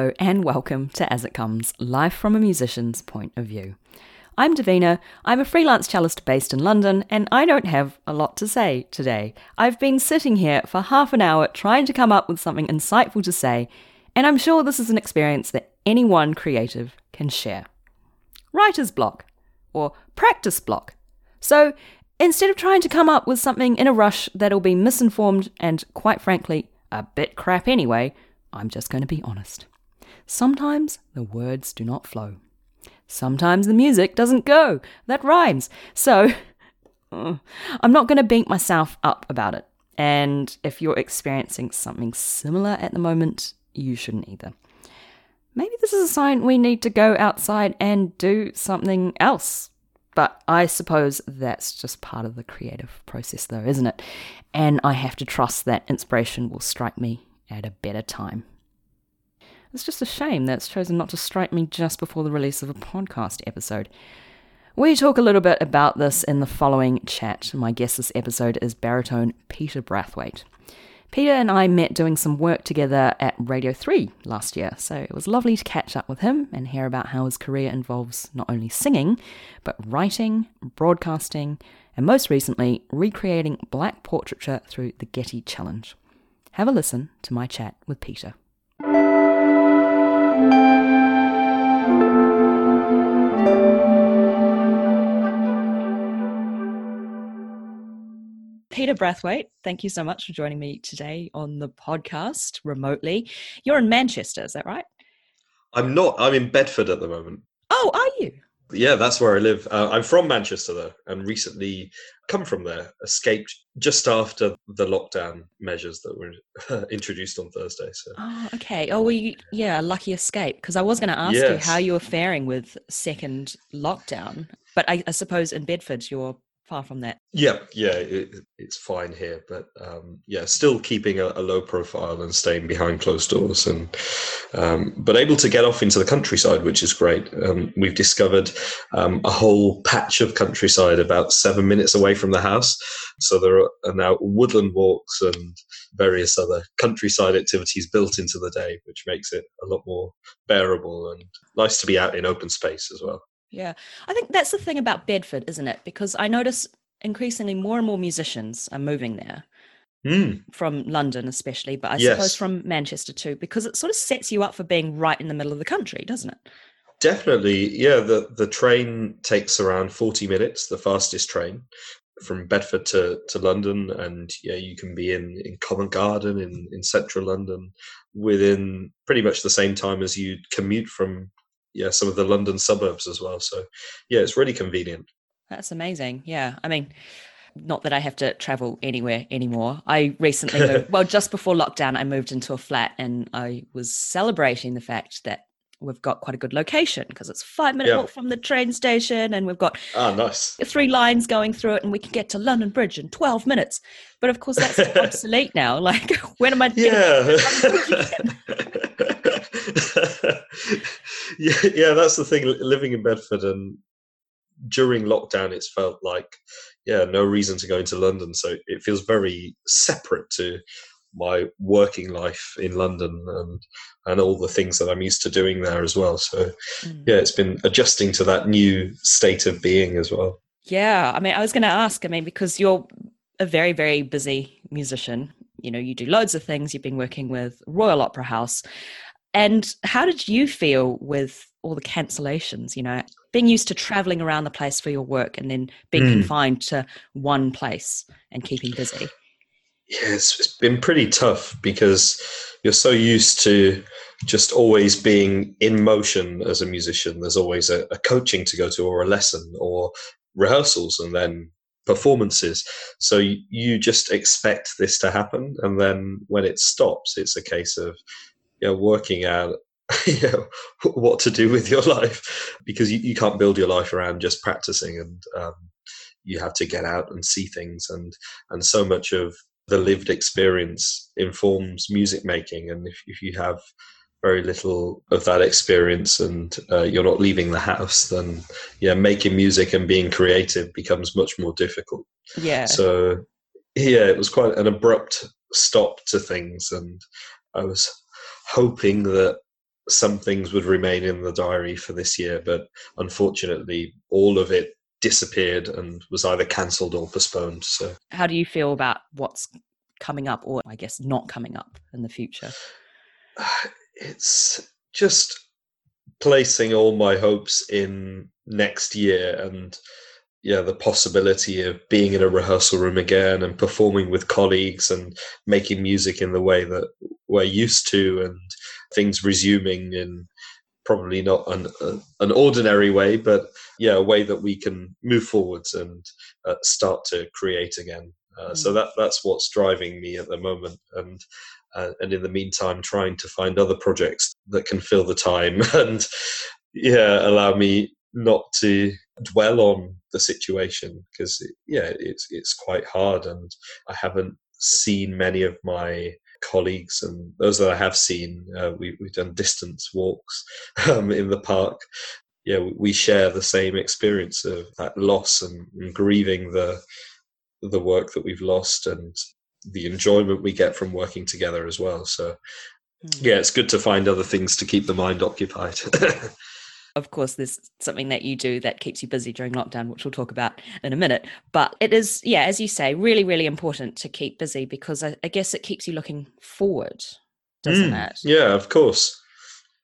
And welcome to As It Comes, live from a musician's point of view. I'm Davina. I'm a freelance cellist based in London, and I don't have a lot to say today. I've been sitting here for half an hour trying to come up with something insightful to say, and I'm sure this is an experience that anyone creative can share. Writer's block, or practice block. So instead of trying to come up with something in a rush that'll be misinformed and, quite frankly, a bit crap anyway, I'm just going to be honest. Sometimes the words do not flow. Sometimes the music doesn't go. That rhymes. So I'm not going to beat myself up about it. And if you're experiencing something similar at the moment, you shouldn't either. Maybe this is a sign we need to go outside and do something else. But I suppose that's just part of the creative process, though, isn't it? And I have to trust that inspiration will strike me at a better time. It's just a shame that it's chosen not to strike me just before the release of a podcast episode. We talk a little bit about this in the following chat. My guest this episode is baritone Peter Brathwaite. Peter and I met doing some work together at Radio 3 last year, so it was lovely to catch up with him and hear about how his career involves not only singing, but writing, broadcasting, and most recently, recreating black portraiture through the Getty Challenge. Have a listen to my chat with Peter. Peter Brathwaite, thank you so much for joining me today on the podcast remotely. You're in Manchester, is that right? I'm not. I'm in Bedford at the moment. Oh, are you? Yeah, that's where I live. Uh, I'm from Manchester though, and recently come from there. Escaped just after the lockdown measures that were introduced on Thursday. So. Oh, okay. Oh, well, yeah, lucky escape. Because I was going to ask yes. you how you were faring with second lockdown, but I, I suppose in Bedford you're far from that. Yeah, yeah, it, it's fine here, but um, yeah, still keeping a, a, low profile and staying behind closed doors, and um, but able to get off into the countryside, which is great. Um, we've discovered um, a whole patch of countryside about seven minutes away from the house, so there are now woodland walks and various other countryside activities built into the day, which makes it a lot more bearable and nice to be out in open space as well. Yeah. I think that's the thing about Bedford, isn't it? Because I notice increasingly more and more musicians are moving there. Mm. From London, especially, but I yes. suppose from Manchester too, because it sort of sets you up for being right in the middle of the country, doesn't it? Definitely, yeah. the The train takes around forty minutes, the fastest train from Bedford to, to London, and yeah, you can be in in Covent Garden in in central London within pretty much the same time as you commute from yeah some of the London suburbs as well. So yeah, it's really convenient. That's amazing. Yeah, I mean. Not that I have to travel anywhere anymore. I recently moved, well, just before lockdown, I moved into a flat and I was celebrating the fact that we've got quite a good location because it's five minute yeah. walk from the train station and we've got ah, nice. three lines going through it and we can get to London Bridge in 12 minutes. But of course, that's obsolete now. Like, when am I? Yeah. yeah, yeah, that's the thing. Living in Bedford and during lockdown, it's felt like yeah, no reason to go into London. So it feels very separate to my working life in London and and all the things that I'm used to doing there as well. So mm. yeah, it's been adjusting to that new state of being as well. Yeah, I mean, I was going to ask. I mean, because you're a very very busy musician. You know, you do loads of things. You've been working with Royal Opera House. And how did you feel with all the cancellations? You know, being used to traveling around the place for your work and then being mm. confined to one place and keeping busy. Yeah, it's, it's been pretty tough because you're so used to just always being in motion as a musician. There's always a, a coaching to go to, or a lesson, or rehearsals, and then performances. So you, you just expect this to happen, and then when it stops, it's a case of you know, working out you know, what to do with your life. Because you, you can't build your life around just practicing and um, you have to get out and see things. And and so much of the lived experience informs music making. And if, if you have very little of that experience and uh, you're not leaving the house then yeah making music and being creative becomes much more difficult. Yeah. So yeah it was quite an abrupt stop to things. And i was hoping that some things would remain in the diary for this year, but unfortunately, all of it disappeared and was either cancelled or postponed. So, how do you feel about what's coming up, or I guess not coming up in the future? It's just placing all my hopes in next year and yeah the possibility of being in a rehearsal room again and performing with colleagues and making music in the way that we're used to and things resuming in probably not an, uh, an ordinary way but yeah a way that we can move forwards and uh, start to create again uh, mm. so that that's what's driving me at the moment and uh, and in the meantime trying to find other projects that can fill the time and yeah allow me not to dwell on the situation because yeah it's it's quite hard and i haven't seen many of my colleagues and those that i have seen uh, we, have done distance walks um, in the park. Yeah we share the same experience of that loss and, and grieving the the work that we've lost and the enjoyment we get from working together as well. So mm. yeah it's good to find other things to keep the mind occupied Of course, there's something that you do that keeps you busy during lockdown, which we'll talk about in a minute. But it is, yeah, as you say, really, really important to keep busy because I, I guess it keeps you looking forward, doesn't mm, it? Yeah, of course.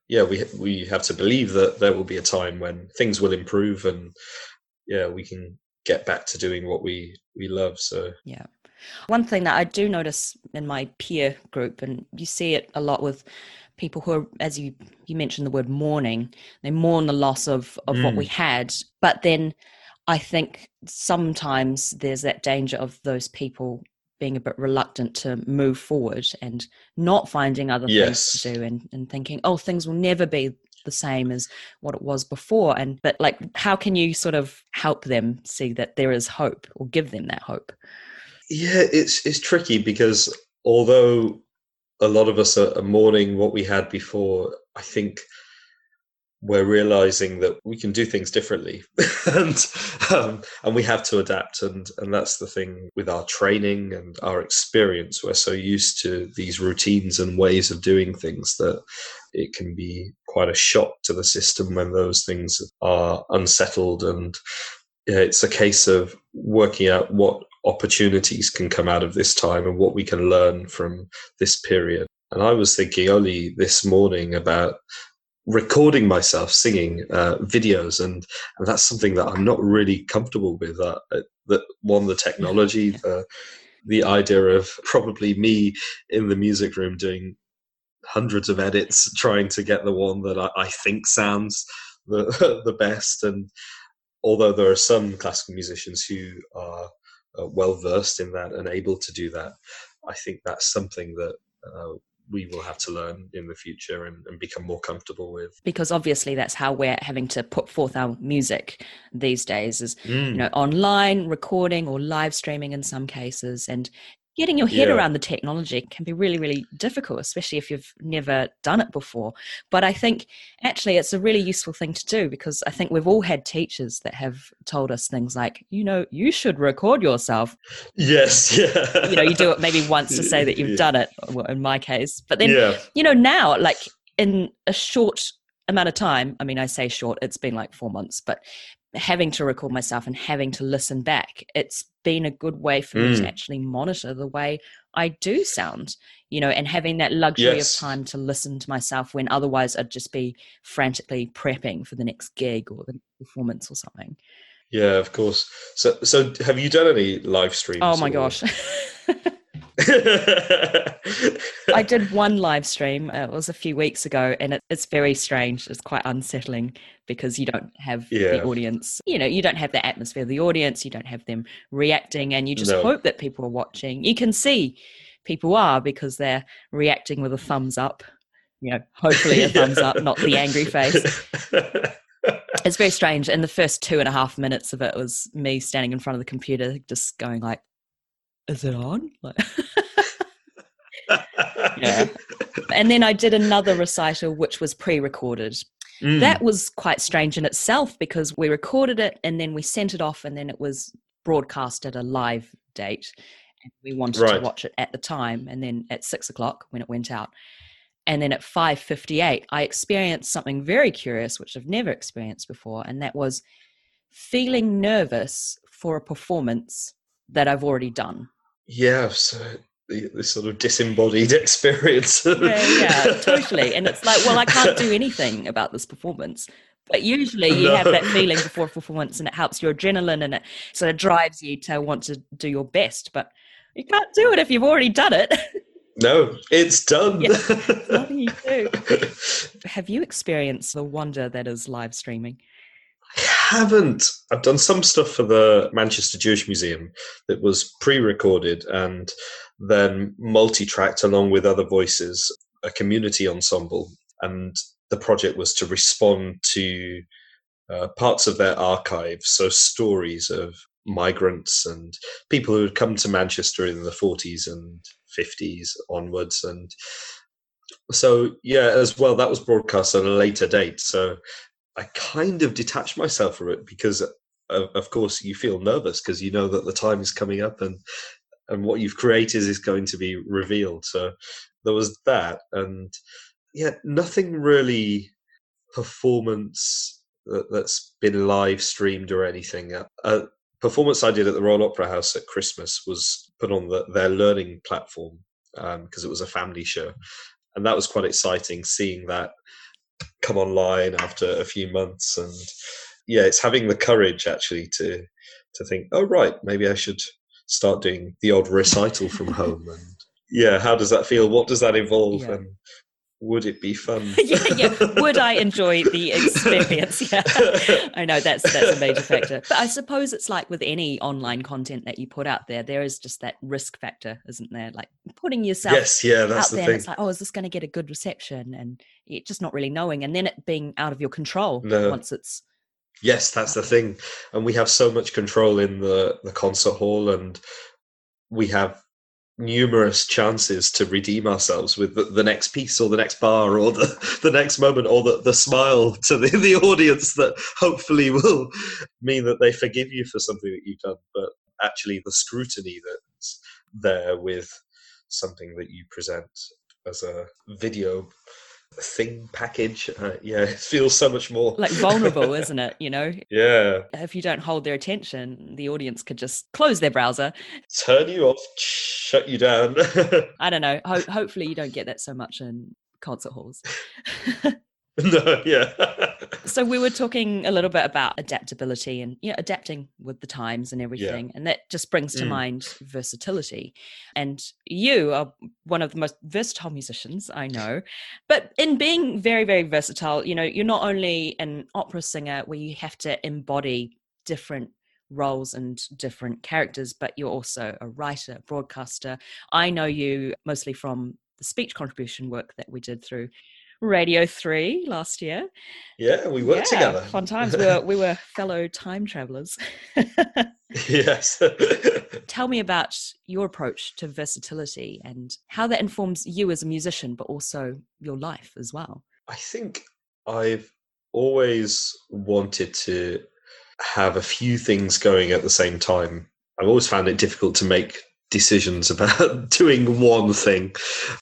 Yeah, we we have to believe that there will be a time when things will improve and yeah, we can get back to doing what we we love. So yeah. One thing that I do notice in my peer group, and you see it a lot with people who are, as you you mentioned the word mourning, they mourn the loss of of mm. what we mm. had, but then I think sometimes there's that danger of those people being a bit reluctant to move forward and not finding other yes. things to do and, and thinking, oh, things will never be the same as what it was before. And but like how can you sort of help them see that there is hope or give them that hope? Yeah, it's it's tricky because although a lot of us are, mourning what we had before. I think we're realizing that we can do things differently. And um, and we have to adapt and and that's the thing with our training and our experience. We're so used to these routines and ways of doing things that it can be quite a shock to the system when those things are unsettled. And it's a case of working out what opportunities can come out of this time and what we can learn from this period. And I was thinking only this morning about recording myself singing uh, videos, and, and that's something that I'm not really comfortable with. Uh, uh that one, the technology, the, the idea of probably me in the music room doing hundreds of edits, trying to get the one that I, I think sounds the the best. And although there are some classical musicians who are uh, well versed in that and able to do that, I think that's something that uh, we will have to learn in the future and, and, become more comfortable with. Because obviously that's how we're having to put forth our music these days is mm. you know online recording or live streaming in some cases and getting your head yeah. around the technology can be really really difficult especially if you've never done it before but i think actually it's a really useful thing to do because i think we've all had teachers that have told us things like you know you should record yourself yes yeah you know you do it maybe once to say that you've yeah. done it in my case but then yeah. you know now like in a short amount of time i mean i say short it's been like four months but having to record myself and having to listen back, it's been a good way for mm. me to mm. actually monitor the way I do sound, you know, and having that luxury yes. of time to listen to myself when otherwise I'd just be frantically prepping for the next gig or the performance or something. Yeah, of course. So, so have you done any live streams? Oh my gosh. I did one live stream. Uh, it was a few weeks ago, and it, it's very strange. It's quite unsettling because you don't have yeah. the audience. You know, you don't have the atmosphere of the audience. You don't have them reacting, and you just no. hope that people are watching. You can see people are because they're reacting with a thumbs up. You know, hopefully a thumbs up, not the angry face. it's very strange. And the first two and a half minutes of it was me standing in front of the computer, just going like, "Is it on?" Like, yeah. And then I did another recital, which was pre-recorded. Mm. That was quite strange in itself because we recorded it and then we sent it off, and then it was broadcast at a live date. And we wanted right. to watch it at the time, and then at six o'clock when it went out. And then at 5:58, I experienced something very curious, which I've never experienced before, and that was feeling nervous for a performance that I've already done. Yeah, so the, sort of disembodied experience. yeah, yeah, totally. And it's like, well, I can't do anything about this performance. But usually you no. have that feeling before performance and it helps your adrenaline and it sort of drives you to want to do your best. But you can't do it if you've already done it. No, it's done. Yeah, nothing you do. Have you experienced the wonder that is live streaming? I haven't. I've done some stuff for the Manchester Jewish Museum that was pre recorded and then multi tracked along with other voices, a community ensemble. And the project was to respond to uh, parts of their archive, so stories of migrants and people who had come to Manchester in the 40s and 50s onwards. And so, yeah, as well, that was broadcast at a later date. So I kind of detached myself from it because, of, course, you feel nervous because you know that the time is coming up and and what you've created is going to be revealed. So there was that, and yeah, nothing really performance that, has been live streamed or anything. A performance I did at the Royal Opera House at Christmas was put on the, their learning platform because um, it was a family show, and that was quite exciting seeing that come online after a few months. And yeah it's having the courage actually to to think oh right maybe i should start doing the odd recital from home. And yeah how does that feel? What does that involve? Yeah. and would it be fun? yeah, yeah. Would I enjoy the experience? Yeah, I know that's that's a major factor. But I suppose it's like with any online content that you put out there, there is just that risk factor, isn't there? Like putting yourself yes, yeah, that's out the there. Thing. it's like, oh, is this going to get a good reception? And it just not really knowing, and then it being out of your control no. once it's. Yes, that's the thing, and we have so much control in the the concert hall, and we have numerous chances to redeem ourselves with the, the, next piece or the next bar or the, the next moment or the, the smile to the, the audience that hopefully will mean that they forgive you for something that you've done but actually the scrutiny that's there with something that you present as a video thing package. Uh, yeah, it feels so much more like vulnerable, isn't it? You know? Yeah. If you don't hold their attention, the audience could just close their browser, turn you off, shut you down. I don't know. Ho- hopefully, you don't get that so much in concert halls. no, yeah. so we were talking a little bit about adaptability and you know adapting with the times and everything, yeah. and that just brings to mm. mind versatility. And you are one of the most versatile musicians I know, but in being very very versatile, you know, you're not only an opera singer where you have to embody different roles and different characters, but you're also a writer, broadcaster. I know you mostly from the speech contribution work that we did through Radio 3 last year. Yeah, we worked yeah, together. Fun times. We were, we were fellow time travelers. yes. Tell me about your approach to versatility and how that informs you as a musician, but also your life as well. I think I've always wanted to have a few things going at the same time. I've always found it difficult to make decisions about doing one thing.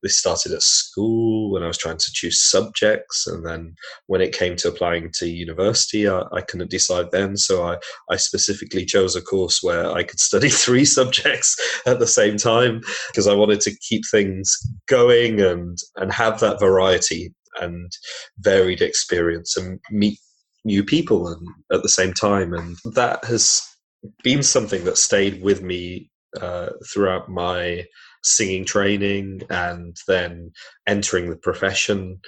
This started at school when I was trying to choose subjects, and then when it came to applying to university, I, I, couldn't decide then. So I, I specifically chose a course where I could study three subjects at the same time because I wanted to keep things going and and have that variety and varied experience and meet new people and at the same time and that has been something that stayed with me uh, throughout my singing training and then entering the profession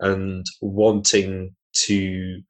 and wanting to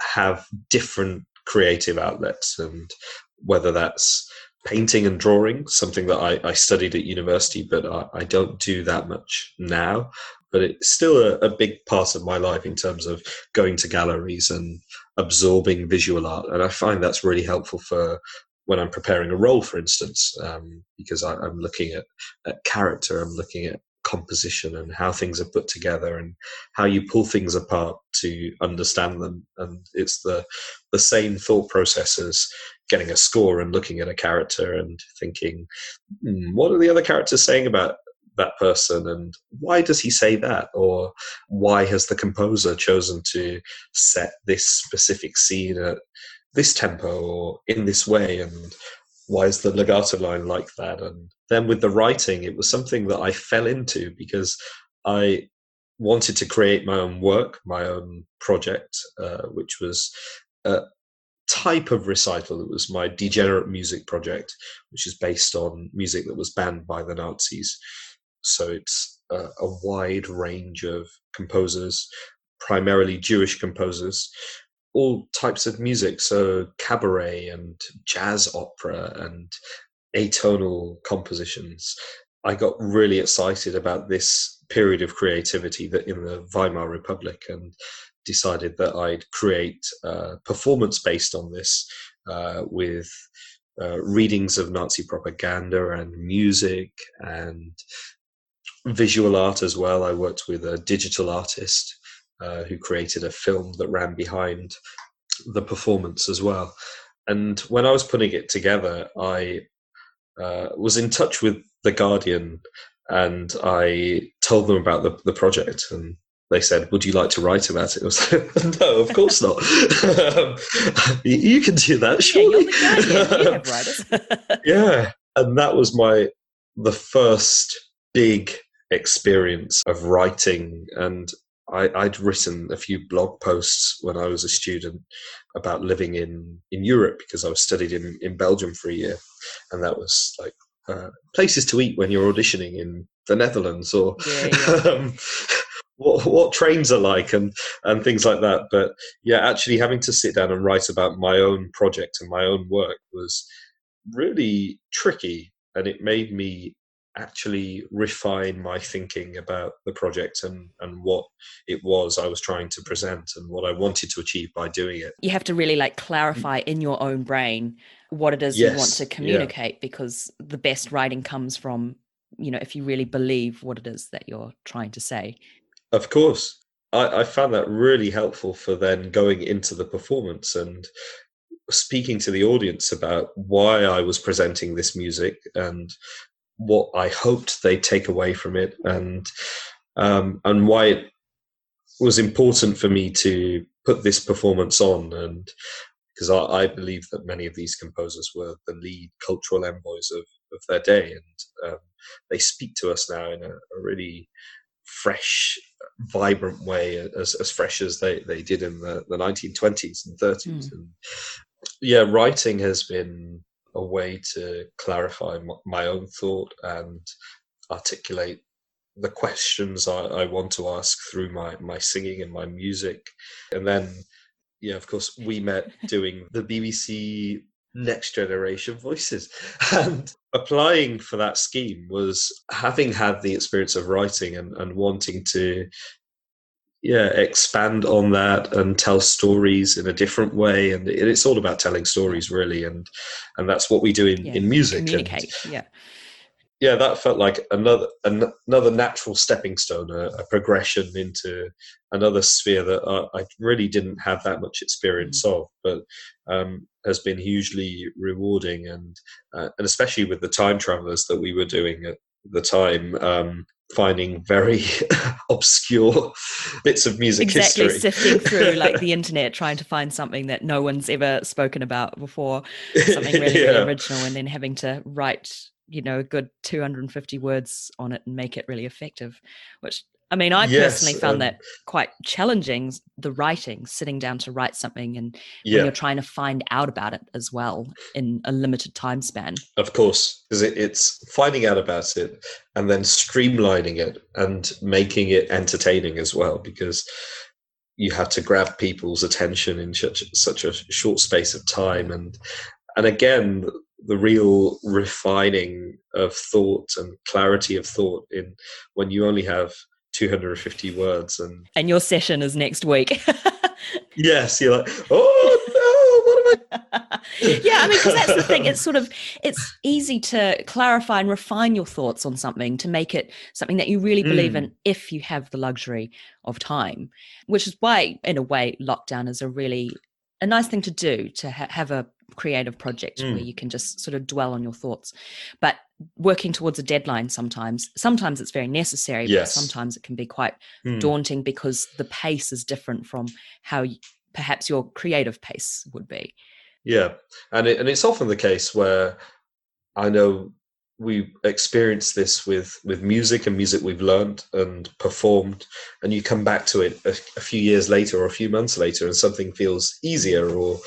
have different creative outlets and whether that's painting and drawing something that i, I studied at university but I, I, don't do that much now. But it's still a, a big part of my life in terms of going to galleries and absorbing visual art and i find that's really helpful for when I'm preparing a role, for instance, um, because I, am looking at, at character, I'm looking at composition and how things are put together and how you pull things apart to understand them. And it's the the same thought process as getting a score and looking at a character and thinking, mm, what are the other characters saying about that person and why does he say that or why has the composer chosen to set this specific scene at this tempo or in this way and why is the legato line like that? And then with the writing it was something that i fell into because i wanted to create my own work my own project uh, which was a type of recital it was my degenerate music project which is based on music that was banned by the nazis. So it's a, a wide range of composers primarily jewish composers all types of music, so cabaret and jazz opera and atonal compositions. I got really excited about this period of creativity that in the Weimar Republic and decided that I'd create a performance based on this uh, with uh, readings of Nazi propaganda and music and visual art as well. I worked with a digital artist uh, who created a film that ran behind the performance as well. And when I was putting it together, I uh, was in touch with The Guardian and I told them about the, the project. And they said, Would you like to write about it? I was like, No, of course not. um, you, can do that, surely. Yeah, yeah. And that was my the first big experience of writing and I, would written a few blog posts when I was a student about living in, in Europe because I was studied in, in Belgium for a year. And that was like uh, places to eat when you're auditioning in the Netherlands or yeah, yeah. um, what, what trains are like and, and things like that. But yeah, actually having to sit down and write about my own project and my own work was really tricky. And it made me actually refine my thinking about the project and, and what it was I was trying to present and what I wanted to achieve by doing it. You have to really like mm. clarify in your own brain what it is yes, you want to communicate yeah. because the best writing comes from, you know, if you really believe what it is that you're trying to say. Of course. I, I found that really helpful for then going into the performance and speaking to the audience about why I was presenting this music and what I hoped they'd take away from it, and um, and why it was important for me to put this performance on, and because I, I, believe that many of these composers were the lead cultural envoys of, of their day, and um, they speak to us now in a, a really fresh, vibrant way, as, as fresh as they, they did in the, the 1920s and 30s. Mm. And yeah, writing has been a way to clarify my own thought and articulate the questions I, I, want to ask through my, my singing and my music. And then, yeah, of course, we met doing the BBC Next Generation Voices. And applying for that scheme was having had the experience of writing and, and wanting to yeah expand on that and tell stories in a different way. And it's all about telling stories really. And and that's what we do in yeah, in music. Communicate. And, yeah. Yeah that felt like another an, another natural stepping stone a, a, progression into another sphere that I, I, really didn't have that much experience mm-hmm. of but um, has been hugely rewarding. And uh, and especially with the time travelers that we were doing at the time um, finding very obscure bits of music exactly history. sifting through like the internet trying to find something that no one's ever spoken about before something really, yeah. really original and then having to write you know a good 250 words on it and make it really effective which I mean, I yes, personally found um, that quite challenging, the writing, sitting down to write something and yeah. when you're trying to find out about it as well in a limited time span. Of course, because it, it's finding out about it and then streamlining it and making it entertaining as well, because you have to grab people's attention in such, such a short space of time. And, and again, the real refining of thought and clarity of thought in when you only have 250 words and and your session is next week yes you're like oh no what am i yeah i mean because that's the thing it's sort of it's easy to clarify and refine your thoughts on something to make it something that you really believe mm. in if you have the luxury of time which is why in a way lockdown is a really a nice thing to do to ha- have a creative project Mm. where you can just sort of dwell on your thoughts. But working towards a deadline sometimes, sometimes it's very necessary, Yes. but sometimes it can be quite Hmm. daunting because the pace is different from how y- perhaps your creative pace would be. Yeah, and it, and it's often the case where I know we experience this with with music and music we've learned and performed, and you come back to it a, a few years later or a few months later, and something feels easier, or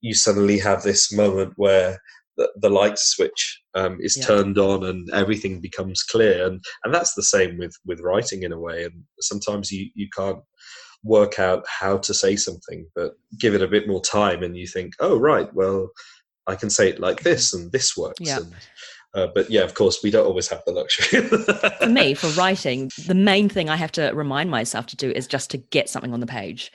you suddenly have this moment where the, the light switch um, is Yeah. turned on and everything becomes clear, and and that's the same with with writing in a way, and sometimes you you can't work out how to say something, but give it a bit more time, and you think, oh right, well, I can say it like this, and this works. Yeah. And, uh, but yeah, of course, we don't always have the luxury. For me, for writing, the main thing I have to remind myself to do is just to get something on the page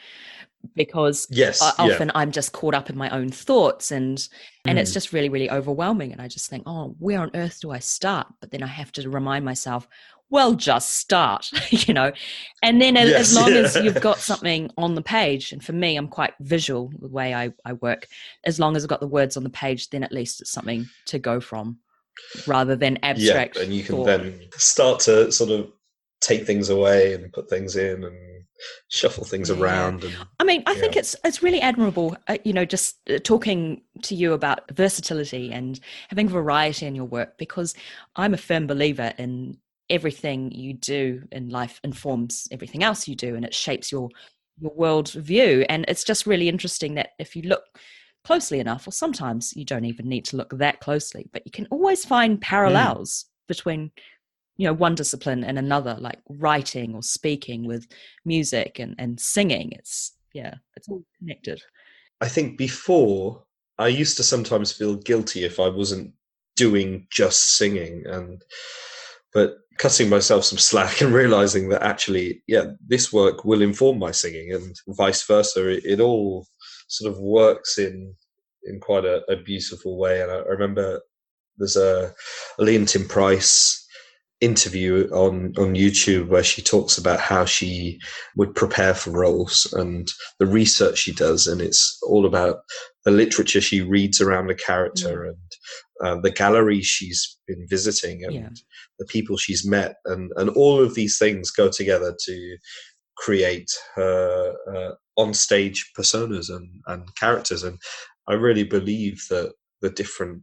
because yes, I- yeah. often I'm just caught up in my own thoughts and and it's Mm. just really really overwhelming and I just think oh where on earth do I start but then I have to remind myself well just start you know and then as, as Yes, long as you've got something on the page and for me I'm quite visual the way I, I work as long as I've got the words on the page then at least it's something to go from rather than abstract yeah, and you can thought. then start to sort of take things away and put things in and shuffle things Yeah. around. And I mean, I think it's it's really admirable. Uh, you know, just uh, talking to you about versatility and having variety in your work because I'm a firm believer in everything you do in life informs everything else you do, and it shapes your your world view. And it's just really interesting that if you look closely enough, or sometimes you don't even need to look that closely, but you can always find parallels between you know one discipline and another like writing or speaking with music and and singing it's yeah it's all connected. I think before I used to sometimes feel guilty if I wasn't doing just singing and but cutting myself some slack and realizing that actually yeah this work will inform my singing and vice versa. It, it all sort of works in in quite a, a beautiful way. And I, I remember there's a, a Leontyne Price interview on on YouTube where she talks about how she would prepare for roles and the research she does and it's all about the literature she reads around the character and uh, the galleries she's been visiting and Yeah. the people she's met and and all of these things go together to create her uh, on stage personas and and characters and I really believe that the different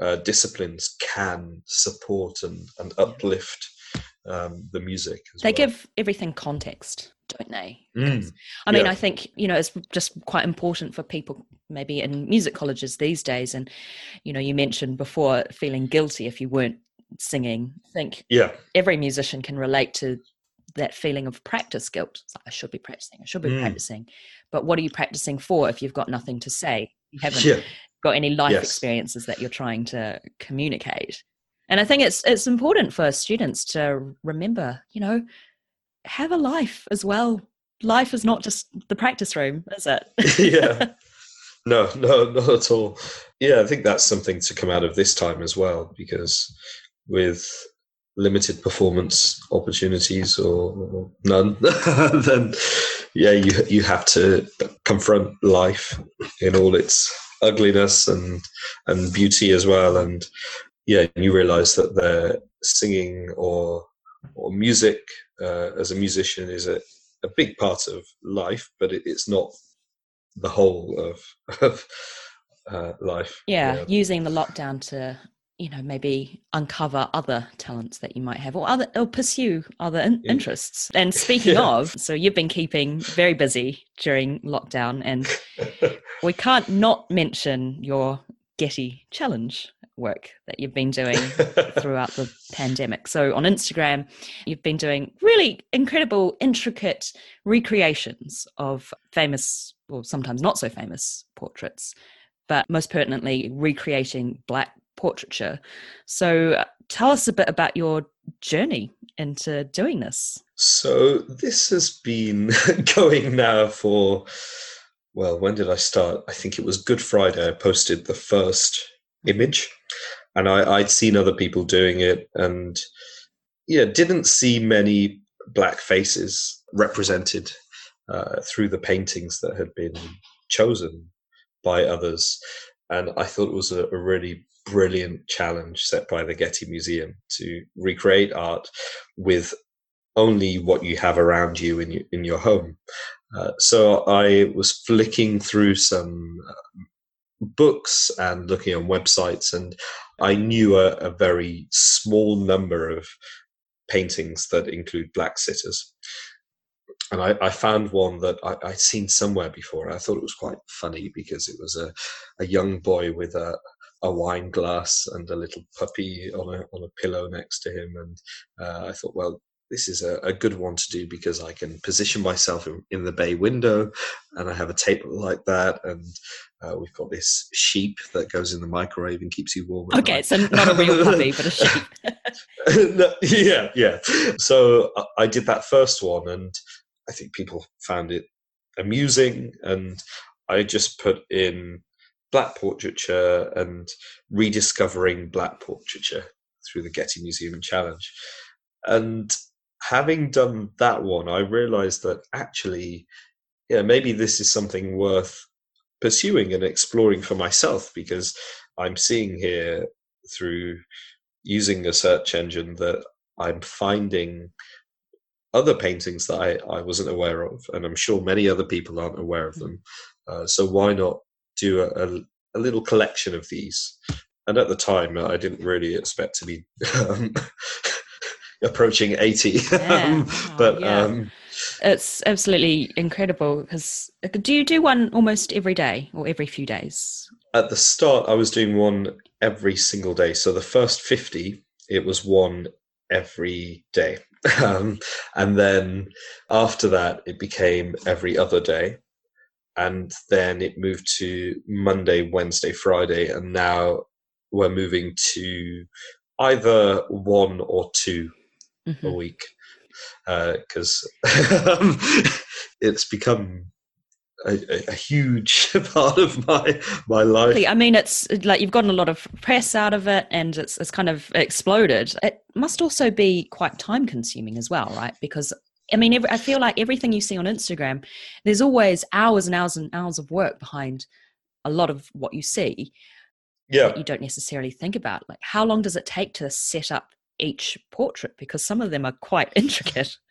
uh, disciplines can support and, and uplift um, the music. They well. give everything context don't they Mm, i mean yeah. i think you know it's just quite important for people maybe in music colleges these days and you know you mentioned before feeling guilty if you weren't singing i think yeah, every musician can relate to that feeling of practice guilt. It's like, I should be practicing. I should be Mm. practicing. But what are you practicing for if you've got nothing to say? You haven't yeah, got any life Yes. experiences that you're trying to communicate. And I think it's it's important for students to remember, you know, have a life as well. Life is not just the practice room, is it? yeah. No, no, not at all. Yeah, I think that's something to come out of this time as well, because with limited performance opportunities or, or none, then yeah, you you have to confront life in all its ugliness and and beauty as well, and yeah, you realise that the singing or or music uh, as a musician is a, a big part of life, but it, it's not the whole of, of uh, life. yeah, using the lockdown to you know maybe uncover other talents that you might have or other or pursue other in- Yeah. interests and speaking Yeah. of so you've been keeping very busy during lockdown and we can't not mention your getty challenge work that you've been doing throughout the pandemic. So on Instagram, you've been doing really incredible, intricate recreations of famous, or sometimes not so famous portraits, but most pertinently, recreating Black portraiture. So uh, tell us a bit about your journey into doing this. So this has been going now for well, when did I start? I think it was Good Friday. I posted the first image, and I, I'd seen other people doing it, and yeah, didn't see many black faces represented uh, through the paintings that had been chosen by others. And I thought it was a, a really brilliant challenge set by the Getty Museum to recreate art with only what you have around you in your, in your home. Uh, so I was flicking through some uh, books and looking on websites, and I knew a, a very small number of paintings that include black sitters. And I, I found one that I, would seen somewhere before. I thought it was quite funny because it was a, a young boy with a, a wine glass and a little puppy on a on a pillow next to him, and uh, I thought, well, this is a, a, good one to do because I can position myself in, in, the bay window, and I have a table like that, and uh, we've got this sheep that goes in the microwave and keeps you warm. Okay, so not a real puppy, but a sheep. no, yeah, yeah. So uh, I did that first one, and I think people found it amusing, and I just put in black portraiture and rediscovering black portraiture through the Getty Museum and Challenge. And having done that one, I realized that actually, yeah, maybe this is something worth pursuing and exploring for myself because I'm seeing here through using a search engine that I'm finding other paintings that I, I wasn't aware of, and I'm sure many other people aren't aware of them. Uh, so why not do a, a, a, little collection of these? And at the time, I didn't really expect to be um, approaching 80 yeah. oh, but yeah. um, it's absolutely incredible because uh, do you do one almost every day or every few days at the start i was doing one every single day so the first 50 it was one every day um, and then after that it became every other day and then it moved to monday wednesday friday and now we're moving to either one or two mm-hmm. a week because uh, it's become a, a, huge part of my my life. I mean, it's like you've gotten a lot of press out of it, and it's it's kind of exploded. It must also be quite time consuming as well, right? Because I mean, every, I feel like everything you see on Instagram, there's always hours and hours and hours of work behind a lot of what you see. Yeah, you don't necessarily think about. Like, how long does it take to set up each portrait because some of them are quite intricate.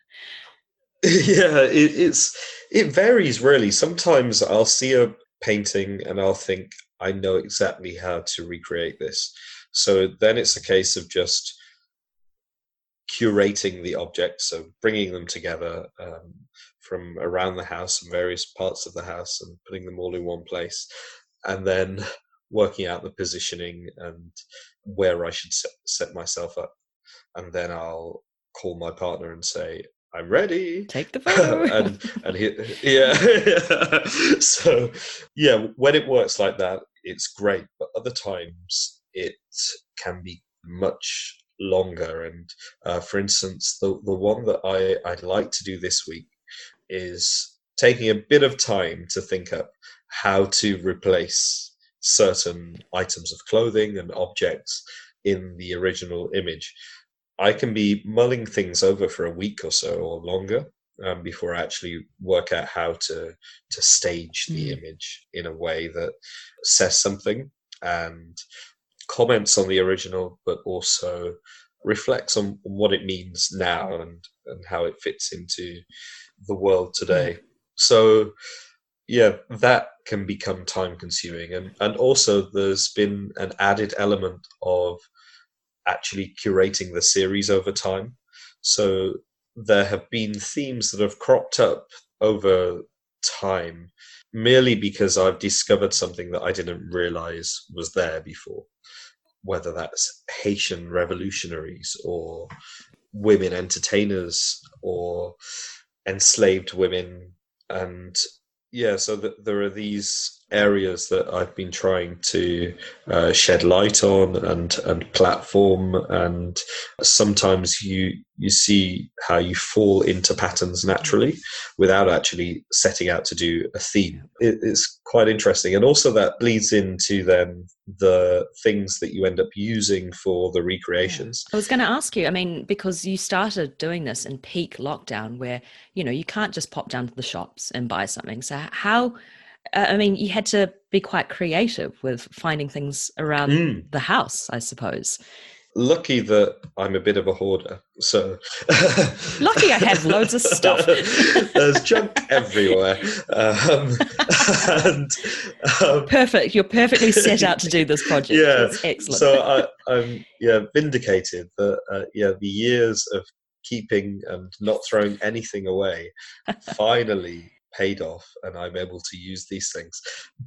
Yeah, it, it's it varies really. Sometimes I'll see a painting and I'll think I know exactly how to recreate this. So then it's a case of just curating the objects, so bringing them together um, from around the house and various parts of the house and putting them all in one place, and then working out the positioning and where I should set, set myself up and then I'll call my partner and say, I'm ready. Take the photo. and and he, yeah. so yeah, when it works like that, it's great. But other times it can be much longer. And uh, for instance, the the one that I I'd like to do this week is taking a bit of time to think up how to replace certain items of clothing and objects in the original image. I can be mulling things over for a week or so or longer um, before I actually work out how to to stage the mm. image in a way that says something and comments on the original, but also reflects on what it means now and and how it fits into the world today. So yeah, that can become time consuming and and also there's been an added element of actually curating the series over time. So there have been themes that have cropped up over time merely because I've discovered something that I didn't realize was there before, whether that's Haitian revolutionaries or women entertainers or enslaved women. And yeah, so that there are these areas that I've been trying to uh, shed light on and and platform. And sometimes you you see how you fall into patterns naturally without actually setting out to do a theme. It, it's quite interesting. And also that bleeds into then the things that you end up using for the recreations. I was going to ask you i mean because you started doing this in peak lockdown where you know you can't just pop down to the shops and buy something. So how uh, I mean, you had to be quite creative with finding things around Mm. the house, I suppose. Lucky that I'm a bit of a hoarder, so Lucky I have loads of stuff. There's junk everywhere, um, and um, Perfect. You're perfectly set out to do this project. Yeah, That's excellent. so I, I'm yeah vindicated that uh, yeah the years of keeping and not throwing anything away finally paid off and i'm able to use these things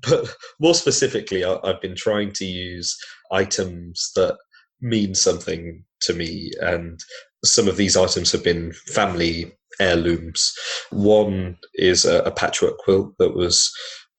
but more specifically I, i've been trying to use items that mean something to me and some of these items have been family heirlooms one is a, a patchwork quilt that was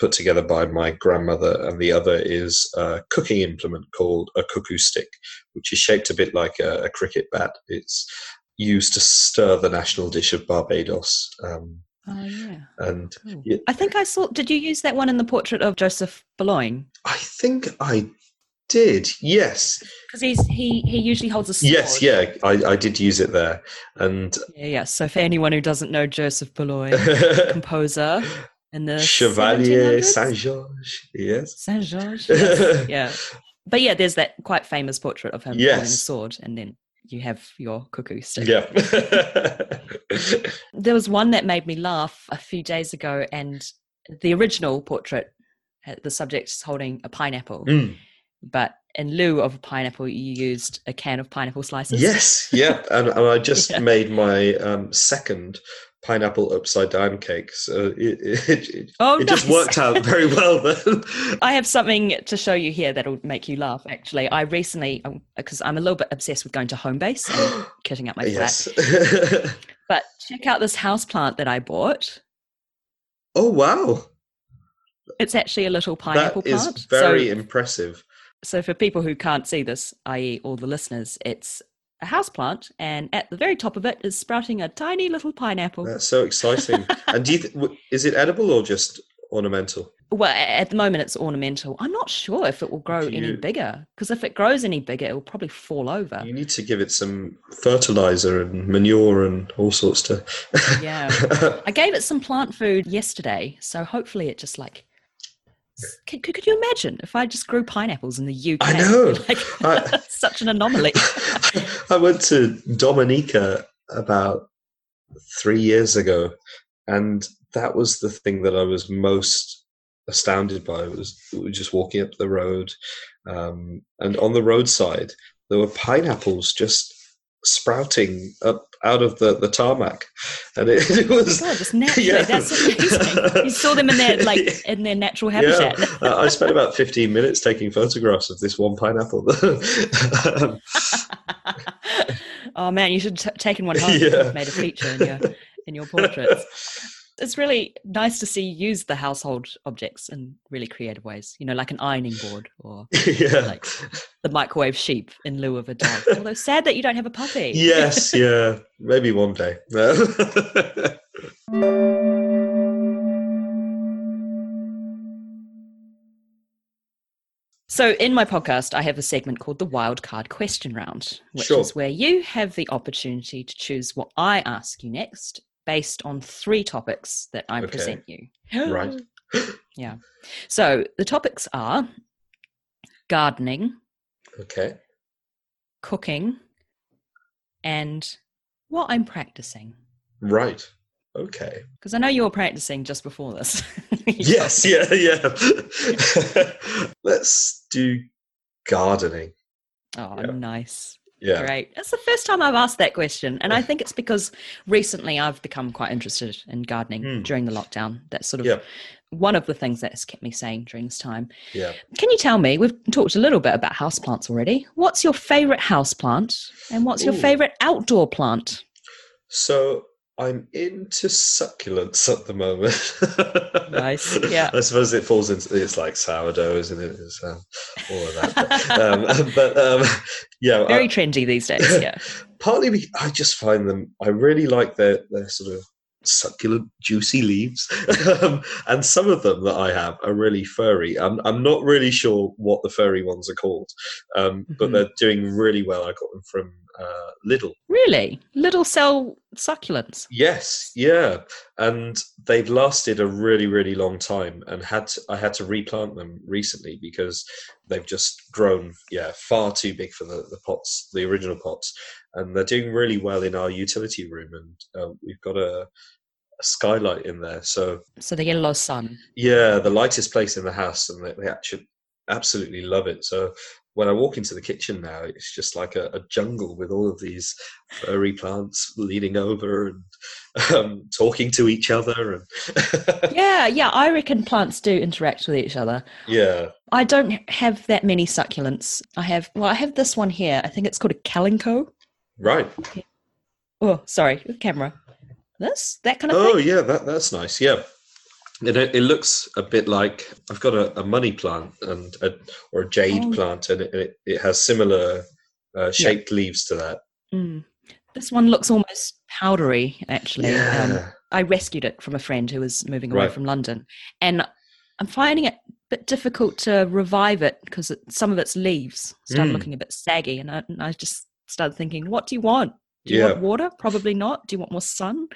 put together by my grandmother, and the other is a cooking implement called a cou-cou stick, which is shaped a bit like a, a cricket bat. It's used to stir the national dish of Barbados. Um, oh, yeah. and Cool. Yeah. I think I saw. Did you use that one in the portrait of Joseph Boulogne? I think I did, yes. Because he's he he usually holds a sword. Yes, yeah, I, I did use it there. And Yeah, yeah. So for anyone who doesn't know Joseph Boulogne, composer in the Chevalier Saint Georges, yes. Saint Georges. Yes. yeah. But yeah, there's that quite famous portrait of him holding a Yes. sword, and then you have your cou-cou stick. Yeah. There was one that made me laugh a few days ago, and the original portrait, the subject is holding a pineapple, Mm. but in lieu of a pineapple, you used a can of pineapple slices. Yes, yeah, and, and I just Yeah. made my um, second pineapple upside down cake, so uh, it it, it, Oh, it just worked out very well then. I have something to show you here that'll make you laugh. Actually, I recently, um, because I'm a little bit obsessed with going to Homebase and kitting up my flat. yes. But check out this house plant that I bought. oh wow, It's actually a little pineapple that is plant. very so, impressive. so for people who can't see this, i.e., all the listeners, it's a house plant, and at the very top of it is sprouting a tiny little pineapple. That's so exciting. and do you th- is it edible or just ornamental? Well, at the moment it's ornamental. I'm not sure if it will grow Do any bigger because if it grows any bigger, it will probably fall over. You need to give it some fertilizer and manure and all sorts to. Yeah. I gave it some plant food yesterday, so hopefully it just like. Could, could you imagine if I just grew pineapples in the UK? I know. Like, I- such an anomaly. I went to Dominica about three years ago, and that was the thing that I was most astounded by. Was we were just walking up the road, um, and on the roadside there were pineapples just sprouting up out of the, the tarmac, and it, it was God, just naturally. Yeah. That's amazing. You saw them in their like in their natural habitat. Yeah, uh, I spent about 15 minutes taking photographs of this one pineapple. Um, oh man, you should have taken one home Yeah. and made a feature in your in your portraits. It's really nice to see you use the household objects in really creative ways. You know, like an ironing board or yeah. like the microwave sheep in lieu of a dog. Although sad that you don't have a puppy. yes, yeah, maybe one day. So, in my podcast, I have a segment called the Wild Card Question Round, which Sure. is where you have the opportunity to choose what I ask you next based on three topics that I Okay. present you. Right. yeah. So, the topics are gardening, okay. cooking, and what I'm practicing. Right. Okay. Because I know you were practicing just before this. Yes. Yeah. Yeah. Let's do gardening. Oh, Yeah. nice. Yeah. Great. It's the first time I've asked that question. And I think it's because recently I've become quite interested in gardening Hmm. during the lockdown. That's sort of Yeah. one of the things that has kept me sane during this time. Yeah. Can you tell me, we've talked a little bit about houseplants already. What's your favorite houseplant and what's your favorite outdoor plant? So I'm into succulents at the moment. Nice, yeah. I suppose it falls into it's like sourdough, isn't it? It's, um, all of that. But, um, but um, yeah, Very I- trendy these days, yeah. partly be- I just find them. I really like their their sort of succulent, juicy leaves, um, and some of them that I have are really furry. I'm I'm not really sure what the furry ones are called, um, but Mhm. they're doing really well. I got them from uh, Lidl. Really? Lidl sell succulents? Yes, yeah, and they've lasted a really, really long time. And had to, I had to replant them recently because they've just grown, yeah, far too big for the, the pots, the original pots, and they're doing really well in our utility room. And uh, we've got a, a skylight in there, so So they get a lot of sun. yeah, the lightest place in the house, and they, they actually absolutely love it. So when I walk into the kitchen now, it's just like a, a jungle with all of these furry plants leaning over and um, talking to each other, and Yeah, yeah. I reckon plants do interact with each other. yeah, I don't have that many succulents. I have, well, I have this one here. I think it's called a calico. right. Oh, sorry, camera. This? That kind of Oh thing? yeah, that that's nice. Yeah. It, it looks a bit like I've got a, a money plant and a, or a jade Oh. plant, and it, it, has similar uh, shaped leaves to that. Mm. This one looks almost powdery, actually. Um, I rescued it from a friend who was moving away Right. from London, and I'm finding it a bit difficult to revive it because it, some of its leaves started Mm. looking a bit saggy, and I, and I just started thinking, what do you want? Do you Yeah. want water? Probably not. Do you want more sun?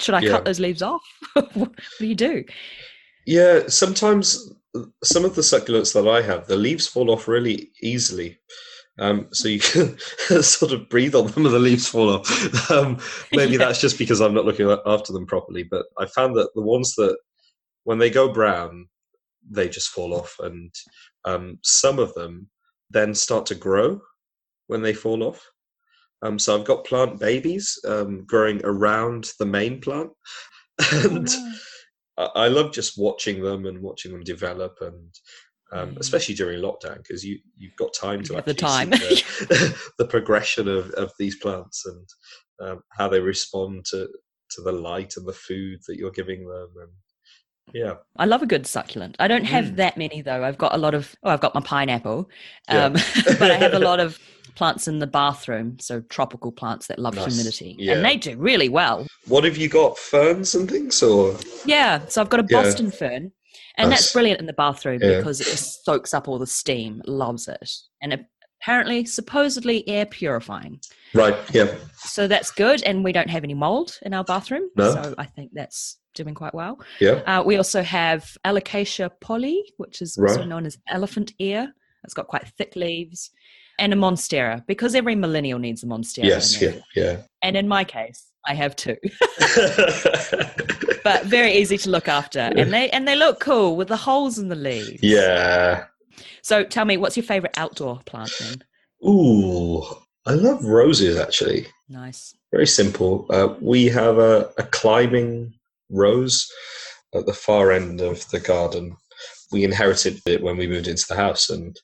Should I Yeah. cut those leaves off? what do you do? yeah. Sometimes some of the succulents that I have, the leaves fall off really easily. Um, so you can sort of breathe on them and the leaves fall off. Um, maybe Yeah. that's just because I'm not looking after them properly. But I found that the ones that, when they go brown, they just fall off, and um, some of them then start to grow when they fall off. Um, so I've got plant babies um, growing around the main plant, and I, I love just watching them and watching them develop, and um, Mm. especially during lockdown because you you've got time to have the actually time. see the, the progression of, of these plants and um, how they respond to to the light and the food that you're giving them, and yeah, I love a good succulent. I don't have Mm. that many though. I've got a lot of. Oh, I've got my pineapple, Yeah. um, but I have a lot of plants in the bathroom. So tropical plants that love Nice. humidity, Yeah. and they do really well. What have you got? Ferns and things, or Yeah. So I've got a Yeah. Boston fern, and Nice. that's brilliant in the bathroom Yeah. because it just soaks up all the steam. Loves it, and it, apparently, supposedly air purifying. right? Yeah, So that's good, and we don't have any mold in our bathroom. No. So I think that's doing quite well. yeah, Uh, we also have Alocasia Polly, which is also known as elephant ear. It's got quite thick leaves, and a monstera because every millennial needs a monstera. yes, their- yeah, And in my case, I have two, but very easy to look after, and they and they look cool with the holes in the leaves. yeah. So tell me, what's your favorite outdoor plant then? Ooh, I love roses actually. Nice. Very simple. Uh, we have a, a climbing rose at the far end of the garden. We inherited it when we moved into the house, and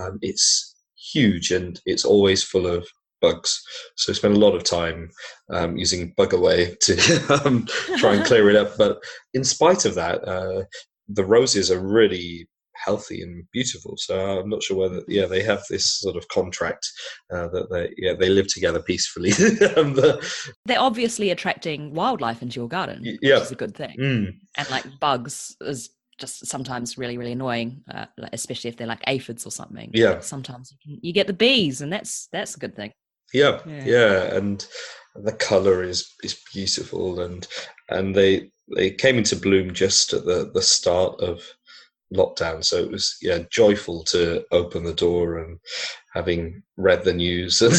um, it's huge and it's always full of bugs. So I spend a lot of time um, using bug away to um, try and clear it up. But in spite of that, uh, the roses are really healthy and beautiful. So I'm not sure whether yeah they have this sort of contract uh, that they yeah they live together peacefully. and the, They're obviously attracting wildlife into your garden, yeah. which is a good thing. mm, and like bugs is just sometimes really really annoying uh, especially if they're like aphids or something Yeah. sometimes you can you get the bees and that's that's a good thing yeah, Yeah. yeah, and the color is is beautiful, and and they they came into bloom just at the the start of lockdown, so it was yeah joyful to open the door and having read the news and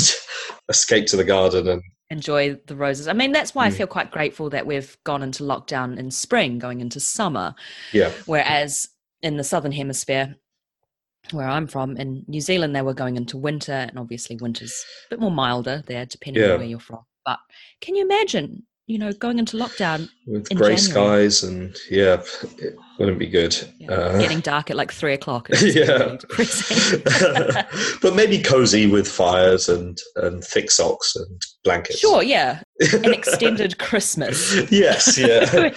escape to the garden and enjoy the roses i mean that's why i Mm. feel quite grateful that we've gone into lockdown in spring going into summer yeah whereas in the southern hemisphere where i'm from in new zealand they were going into winter and obviously winter's a bit more milder there depending Yeah. on where you're from but can you imagine you know going into lockdown with In grey January. skies and yeah it wouldn't be good. yeah, Uh, getting dark at like three o'clock yeah. really but maybe cozy with fires and and thick socks and blankets. Sure, yeah. An extended Christmas. yes, yeah.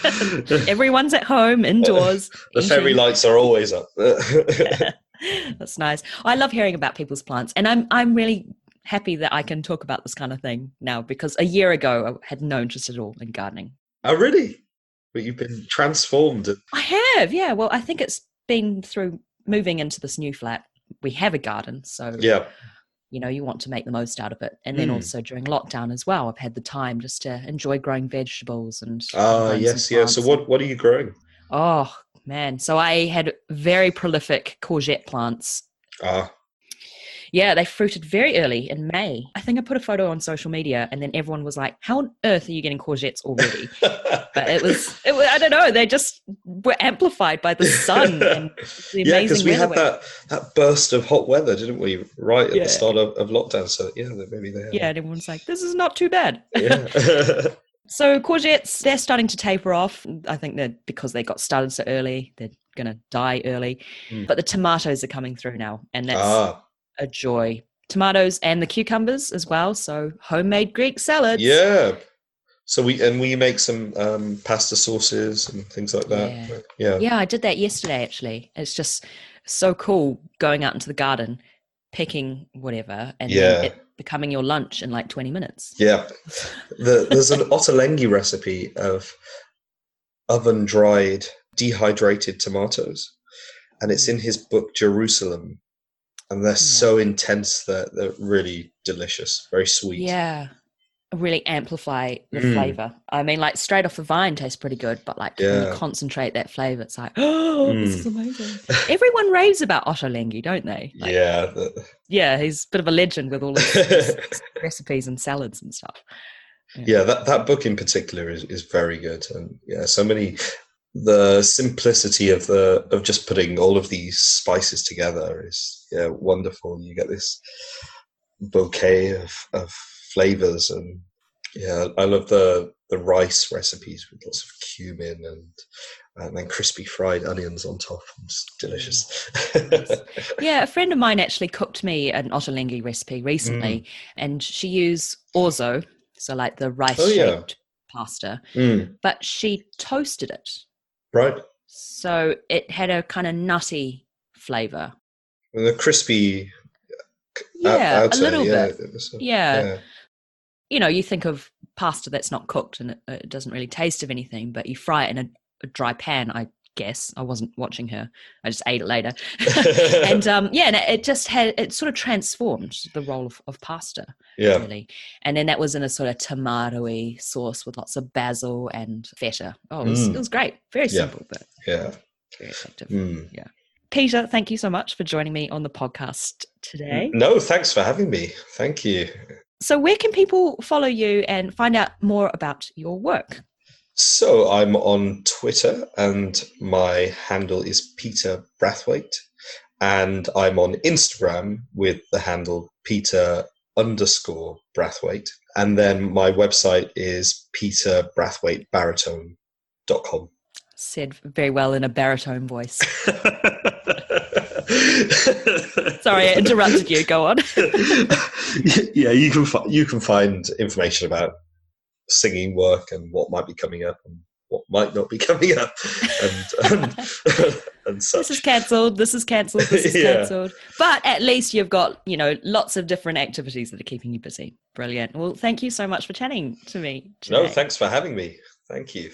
Everyone's at home, indoors. the fairy lights are always up. That's nice. I love hearing about people's plants, and I'm I'm really happy that I can talk about this kind of thing now because a year ago I had no interest at all in gardening. oh, really? But you've been transformed. I have, yeah. Well, I think it's been through moving into this new flat. We have a garden, so Yeah, you know, you want to make the most out of it. And then Mm. also during lockdown as well, I've had the time just to enjoy growing vegetables and Ah, some yes, yeah. So what what are you growing? Oh man, so I had very prolific courgette plants. Ah, Yeah, they fruited very early in May. I think I put a photo on social media, and then everyone was like, "How on earth are you getting courgettes already?" but it was, it was, I don't know. They just were amplified by the sun and the yeah, because we had that that burst of hot weather, didn't we? Right at Yeah. the start of, of lockdown. So yeah, maybe they had Yeah, and everyone's like, "This is not too bad." yeah. So courgettes, they're starting to taper off. I think that because they got started so early, they're going to die early. Mm. But the tomatoes are coming through now, and that's ah, a joy. Tomatoes and the cucumbers as well. So homemade Greek salads. yeah. So we and we make some um, pasta sauces and things like that. Yeah. Yeah, Yeah, I did that yesterday actually. It's just so cool going out into the garden, picking whatever, and Yeah. then it becoming your lunch in like 20 minutes. Yeah. The, there's an ottolenghi recipe of oven dried, dehydrated tomatoes, and it's in his book Jerusalem. And they're so intense that they're really delicious, very sweet. Yeah. Really amplify the Mm. flavor. I mean, like straight off the vine tastes pretty good, but like when you concentrate that flavor, it's like, oh, this Mm. is amazing. Everyone raves about Otto ottolenghi, don't they? Like, yeah. the- yeah, he's a bit of a legend with all his, his recipes and salads and stuff. yeah, that, that book in particular is, is very good. And yeah, so many the simplicity of the of just putting all of these spices together is yeah wonderful. You get this bouquet of, of flavors and yeah, I love the the rice recipes with lots of cumin and and then crispy fried onions on top. It's delicious. Yeah, a friend of mine actually cooked me an ottolenghi recipe recently, Mm. and she used orzo, so like the rice Oh, yeah. shaped pasta, Mm, but she toasted it. Right. So it had a kind of nutty flavor. And the crispy uh, Yeah, a little yeah, bit. a- Yeah. yeah. You know, you think of pasta that's not cooked and it, it doesn't really taste of anything, but you fry it in a, a dry pan, I guess. I wasn't watching her, I just ate it later. and um, yeah, and it, just had, it sort of transformed the role of, of pasta. yeah. really. And then that was in a sort of tomatoey sauce with lots of basil and feta. Oh, it was, Mm. it was great. Very Yeah. simple, but Yeah. very effective. Mm. Peter, thank you so much for joining me on the podcast today. No, thanks for having me. Thank you. So, where can people follow you and find out more about your work? So I'm on Twitter and my handle is Peter Brathwaite. And I'm on Instagram with the handle Peter underscore Brathwaite. And then my website is peterbrathwaitebaritone.com. Said very well in a baritone voice. Sorry, I interrupted you. Go on. yeah, you can fi- you can find information about singing work and what might be coming up and what might not be coming up, and and, and such. This is cancelled. This is cancelled. This is Yeah. cancelled. But at least you've got, you know, lots of different activities that are keeping you busy. Brilliant. Well, thank you so much for chatting to me. no, thanks for having me. Thank you.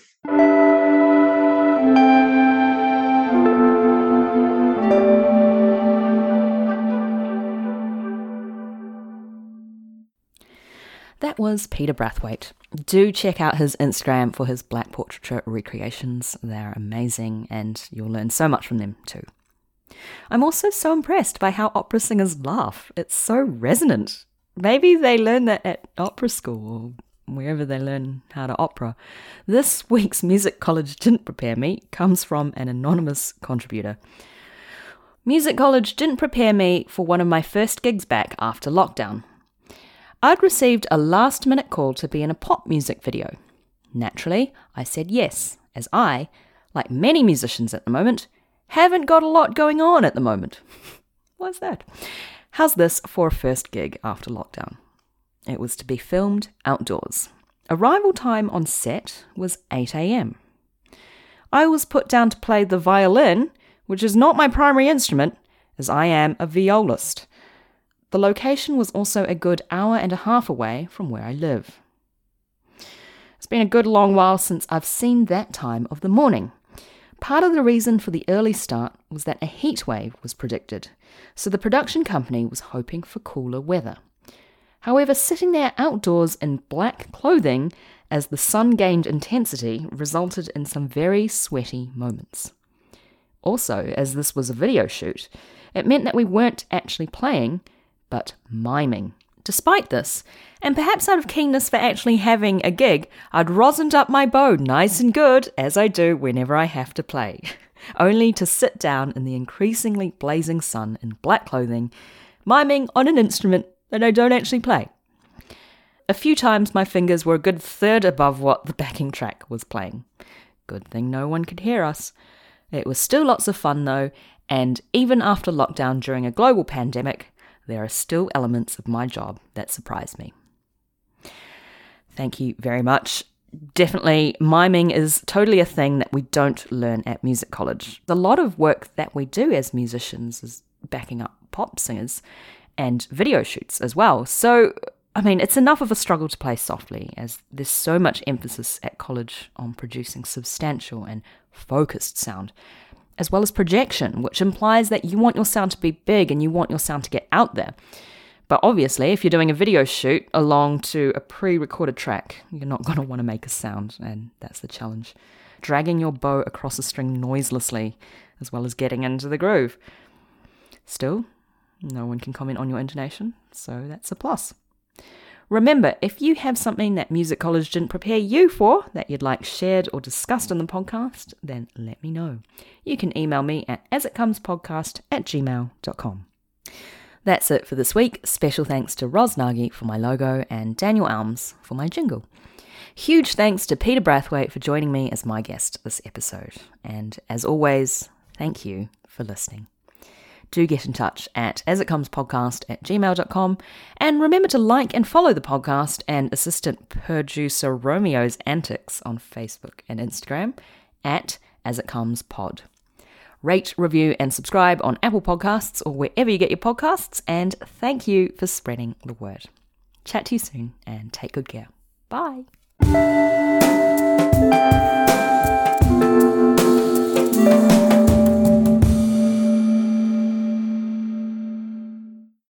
That was Peter Brathwaite. Do check out his Instagram for his black portraiture recreations. They're amazing and you'll learn so much from them too. I'm also so impressed by how opera singers laugh. It's so resonant. Maybe they learn that at opera school or wherever they learn how to opera. This week's Music College Didn't Prepare Me comes from an anonymous contributor. Music College didn't prepare me for one of my first gigs back after lockdown. I'd received a last minute call to be in a pop music video. Naturally, I said yes, as I, like many musicians at the moment, haven't got a lot going on at the moment. Why's that? How's this for a first gig after lockdown? It was to be filmed outdoors. Arrival time on set was 8 am. I was put down to play the violin, which is not my primary instrument, as I am a violist. The location was also a good hour and a half away from where I live. It's been a good long while since I've seen that time of the morning. Part of the reason for the early start was that a heat wave was predicted, so the production company was hoping for cooler weather. However, sitting there outdoors in black clothing as the sun gained intensity resulted in some very sweaty moments. Also, as this was a video shoot, it meant that we weren't actually playing, but miming. Despite this, and perhaps out of keenness for actually having a gig, I'd rosined up my bow nice and good, as I do whenever I have to play, only to sit down in the increasingly blazing sun in black clothing, miming on an instrument that I don't actually play. A few times my fingers were a good third above what the backing track was playing. Good thing no one could hear us. It was still lots of fun though, and even after lockdown during a global pandemic, there are still elements of my job that surprise me. Thank you very much. Definitely, miming is totally a thing that we don't learn at music college. A lot of work that we do as musicians is backing up pop singers and video shoots as well. So, I mean, it's enough of a struggle to play softly, as there's so much emphasis at college on producing substantial and focused sound as well as projection, which implies that you want your sound to be big and you want your sound to get out there. But obviously, if you're doing a video shoot along to a pre recorded track, you're not going to want to make a sound, and that's the challenge. Dragging your bow across a string noiselessly, as well as getting into the groove. Still, no one can comment on your intonation, so that's a plus. Remember, if you have something that Music College didn't prepare you for that you'd like shared or discussed on the podcast, then let me know. You can email me at asitcomespodcast at gmail.com. That's it for this week. Special thanks to Ros Nagy for my logo and Daniel Alms for my jingle. Huge thanks to Peter Brathwaite for joining me as my guest this episode. And as always, thank you for listening do get in touch at asitcomespodcast at gmail.com. And remember to like and follow the podcast and assistant producer Romeo's antics on Facebook and Instagram at asitcomespod. Rate, review, and subscribe on Apple Podcasts or wherever you get your podcasts. And thank you for spreading the word. Chat to you soon and take good care. Bye.